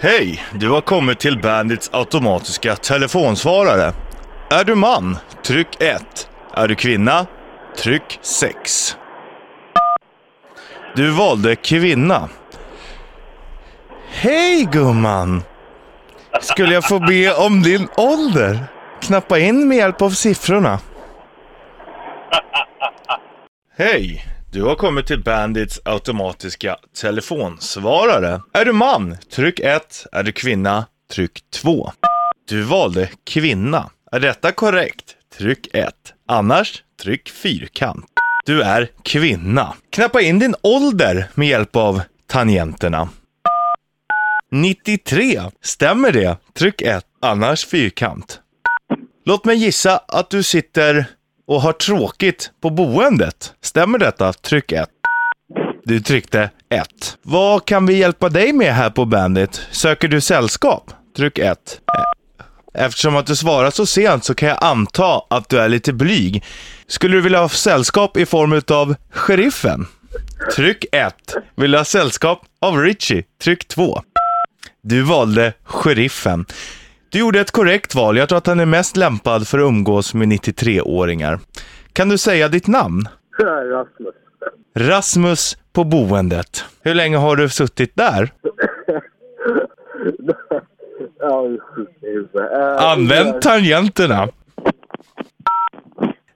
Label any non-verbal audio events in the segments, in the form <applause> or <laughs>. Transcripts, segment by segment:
Hej! Du har kommit till Bandits automatiska telefonsvarare. Är du man? Tryck 1. Är du kvinna? Tryck 6. Du valde kvinna. Hej gumman! Skulle jag få be om din ålder? Knappa in med hjälp av siffrorna. Hej! Du har kommit till Bandits automatiska telefonsvarare. Är du man? Tryck 1. Är du kvinna? Tryck 2. Du valde kvinna. Är detta korrekt? Tryck 1. Annars, tryck fyrkant. Du är kvinna. Knappa in din ålder med hjälp av tangenterna. 93. Stämmer det? Tryck 1. Annars fyrkant. Låt mig gissa att du sitter och har tråkigt på boendet. Stämmer detta? Tryck 1. Du tryckte 1. Vad kan vi hjälpa dig med här på Bandit? Söker du sällskap? Tryck 1. Eftersom att du svarar så sent så kan jag anta att du är lite blyg. Skulle du vilja ha sällskap i form av sheriffen? Tryck 1. Vill du ha sällskap av Richie? Tryck 2. Du valde sheriffen. Du gjorde ett korrekt val. Jag tror att han är mest lämpad för att umgås med 93-åringar. Kan du säga ditt namn? <laughs> Rasmus. Rasmus på boendet. Hur länge har du suttit där? <laughs> Eh, Använd tangenterna.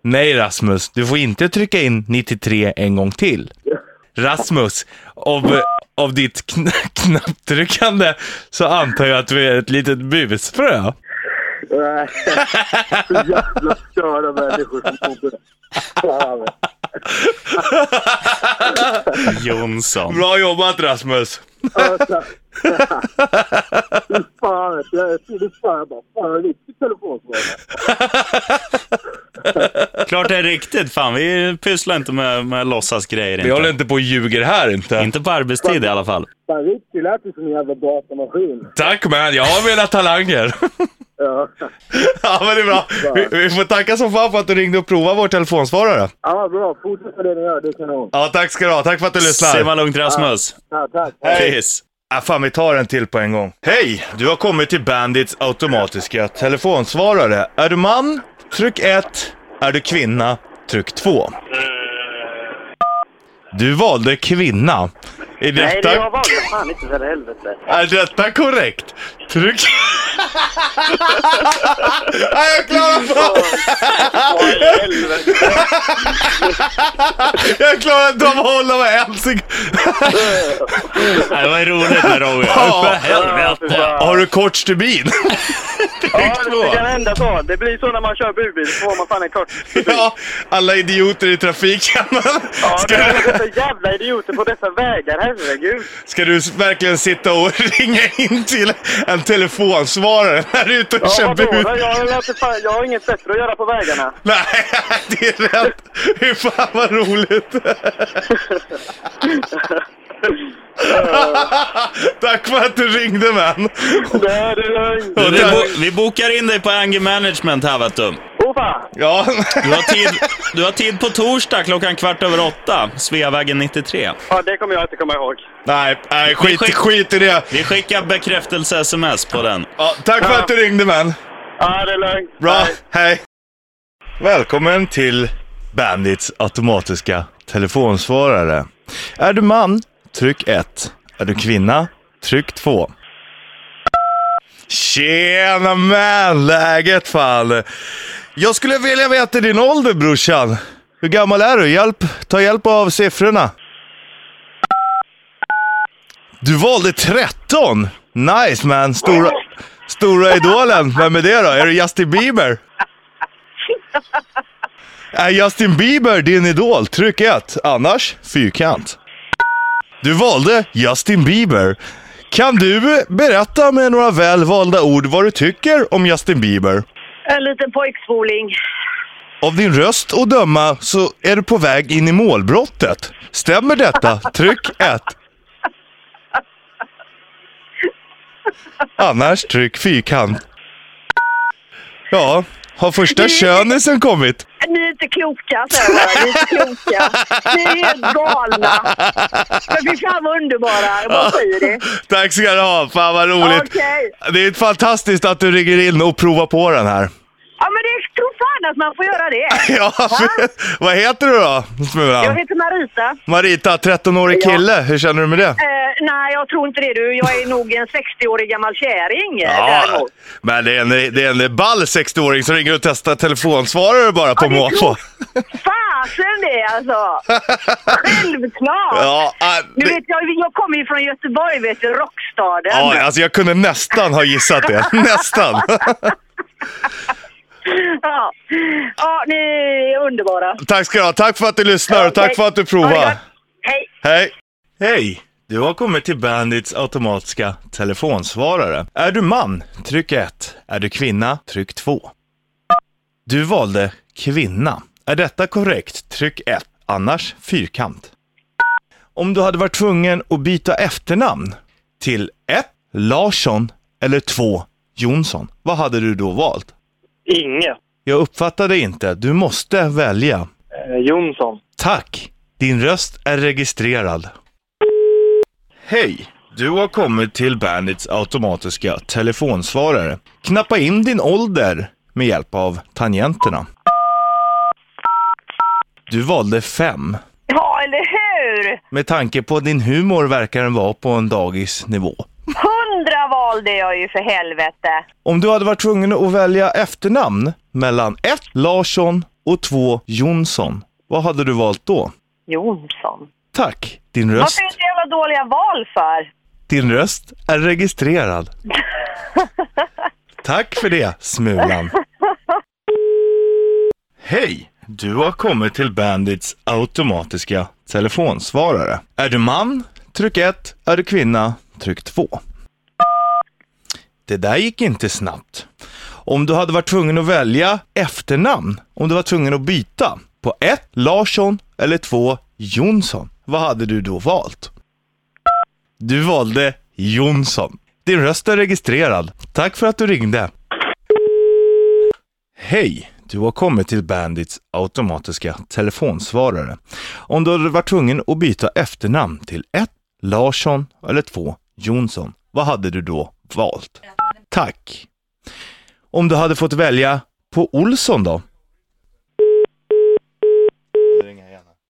Nej Rasmus, du får inte trycka in 93 en gång till. <laughs> Rasmus, av, av ditt kn <laughs> knapptryckande så antar jag att du är ett litet busfrö. Nej, så jävla sköra människor som bor där. Jonsson. Bra jobbat Rasmus. Ja, tack. Fy fan, jag trodde fan, jag bara, fan, en riktig telefonsvarare. Klart det är riktigt. Fan, vi pysslar inte med, med låtsasgrejer. Vi Inte. håller inte på och ljuger här inte. inte på arbetstid i alla fall. Fan, riktigt lät ju som en jävla datamaskin. Tack man, jag har mina talanger. <laughs> Ja. <laughs> ja men det är bra. Vi, vi får tacka så fan för att du ringde och provade vår telefonsvarare. ja, bra. Fortsätt med det ni gör, det är kanon. Ja, tack ska du ha. Tack för att du lyssnar. Simma lugnt Rasmus. Ja, tack. Peace. Ah, fan, vi tar en till på en gång. Hej! Du har kommit till Bandits automatiska telefonsvarare. Är du man? Tryck 1. Är du kvinna? Tryck 2. Du valde kvinna. Är Nej, detta, det jag valde fan inte för helvete. är detta korrekt? Tryck... Nej, jag klarar helvete? Jag klarar inte av att hålla mig en sekund. Det var roligt med Roger. Ja. För helvete. Har du kort stubin? Ja, det kan hända så. Det blir så när man kör burbil. Så får man fan en kort. <laughs> ja, alla idioter i trafiken. Ja, Ska det du... är så jävla idioter på dessa vägar. Herregud. Ska du verkligen sitta och ringa in till en telefonsvarare när du är ute och Ja, kör vadå bud? då? Jag, fan- jag har inget bättre att göra på vägarna. Nej, det är rätt. Hur fan vad roligt. <laughs> <laughs> Tack för att du ringde man. Nej, det är lugnt. Du, vi, bo, vi bokar in dig på Anger Management här vet du. Ja, Du har, tid, du har tid på torsdag klockan kvart över åtta. Sveavägen 93. Ja, det kommer jag inte komma ihåg. nej, nej skit, skick- skit i det. Vi skickar bekräftelse-sms på den. Ja, tack för att du ringde man. Ja, det är lugnt. Bra, Nej. hej. Välkommen till Bandits automatiska telefonsvarare. Är du man? Tryck 1. Är du kvinna? Tryck 2. Tjena man! Läget fan? Jag skulle vilja veta din ålder brorsan. Hur gammal är du? Hjälp, ta hjälp av siffrorna. Du valde 13! Nice man! Stora, stora idolen. Vem är det då? Är det Justin Bieber? Är Justin Bieber din idol? Tryck 1. Annars, fyrkant. Du valde Justin Bieber. Kan du berätta med några väl valda ord vad du tycker om Justin Bieber? En liten pojkspoling. Av din röst att döma så är du på väg in i målbrottet. Stämmer detta? Tryck 1. Annars tryck fyrkant. Ja, har första könisen kommit? Ni lite kloka, säger jag bara. Lite kloka. Ni är helt galna. Men fy fan vad underbara. Jag bara säger det. Tack ska du ha, fan vad roligt. Okej. Det är fantastiskt att du ringer in och provar på den här. Ja, men det tror fan att man får göra det. <laughs> Ja, vad heter du då, Jag Smulan? heter Marita. Marita, 13-årig Ja. kille. Hur känner du med det? Eh, nej, jag tror inte det du. Jag är nog en 60-årig gammal kärring eh, Ja, däremot. men det är en, det är en ball 60-åring som ringer och testar telefonsvarare bara på Ja, måfå. <laughs> Fasen det alltså! <laughs> Självklart! Ja, äh, Du det, vet, jag, jag kommer ju från Göteborg, vet du, rockstaden. ja, alltså jag kunde nästan ha gissat det. <laughs> Nästan. Ja. ja, ni är underbara. Tack ska du ha. Tack för att du lyssnar och tack för att du provar. Hej! Hej! Hej! Du har kommit till Bandits automatiska telefonsvarare. Är du man? Tryck 1. Är du kvinna? Tryck 2. Du valde kvinna. Är detta korrekt? Tryck 1. Annars fyrkant. Om du hade varit tvungen att byta efternamn till 1. Larsson eller 2. Jonsson, vad hade du då valt? Inge. Jag uppfattade inte. Du måste välja. Eh, Jonsson. Tack! Din röst är registrerad. Hej! Du har kommit till Bandits automatiska telefonsvarare. Knappa in din ålder med hjälp av tangenterna. Du valde fem. Ja, eller hur? Med tanke på din humor verkar den vara på en dagisnivå. Hundra valde jag ju för helvete. Om du hade varit tvungen att välja efternamn mellan ett Larsson och två Jonsson, vad hade du valt då? Jonsson. Tack! Din röst, jävla dåliga val för? din röst är registrerad. Tack för det, Smulan. Hej! Du har kommit till Bandits automatiska telefonsvarare. Är du man? Tryck 1. Är du kvinna? Tryck 2. Det där gick inte snabbt. Om du hade varit tvungen att välja efternamn, om du var tvungen att byta på 1. Larsson eller 2. Jonsson, vad hade du då valt? Du valde Jonsson. Din röst är registrerad. Tack för att du ringde. Hej! Du har kommit till Bandits automatiska telefonsvarare. Om du hade varit tvungen att byta efternamn till 1. Larsson eller 2. Jonsson, vad hade du då valt? Tack! Om du hade fått välja på Olsson då?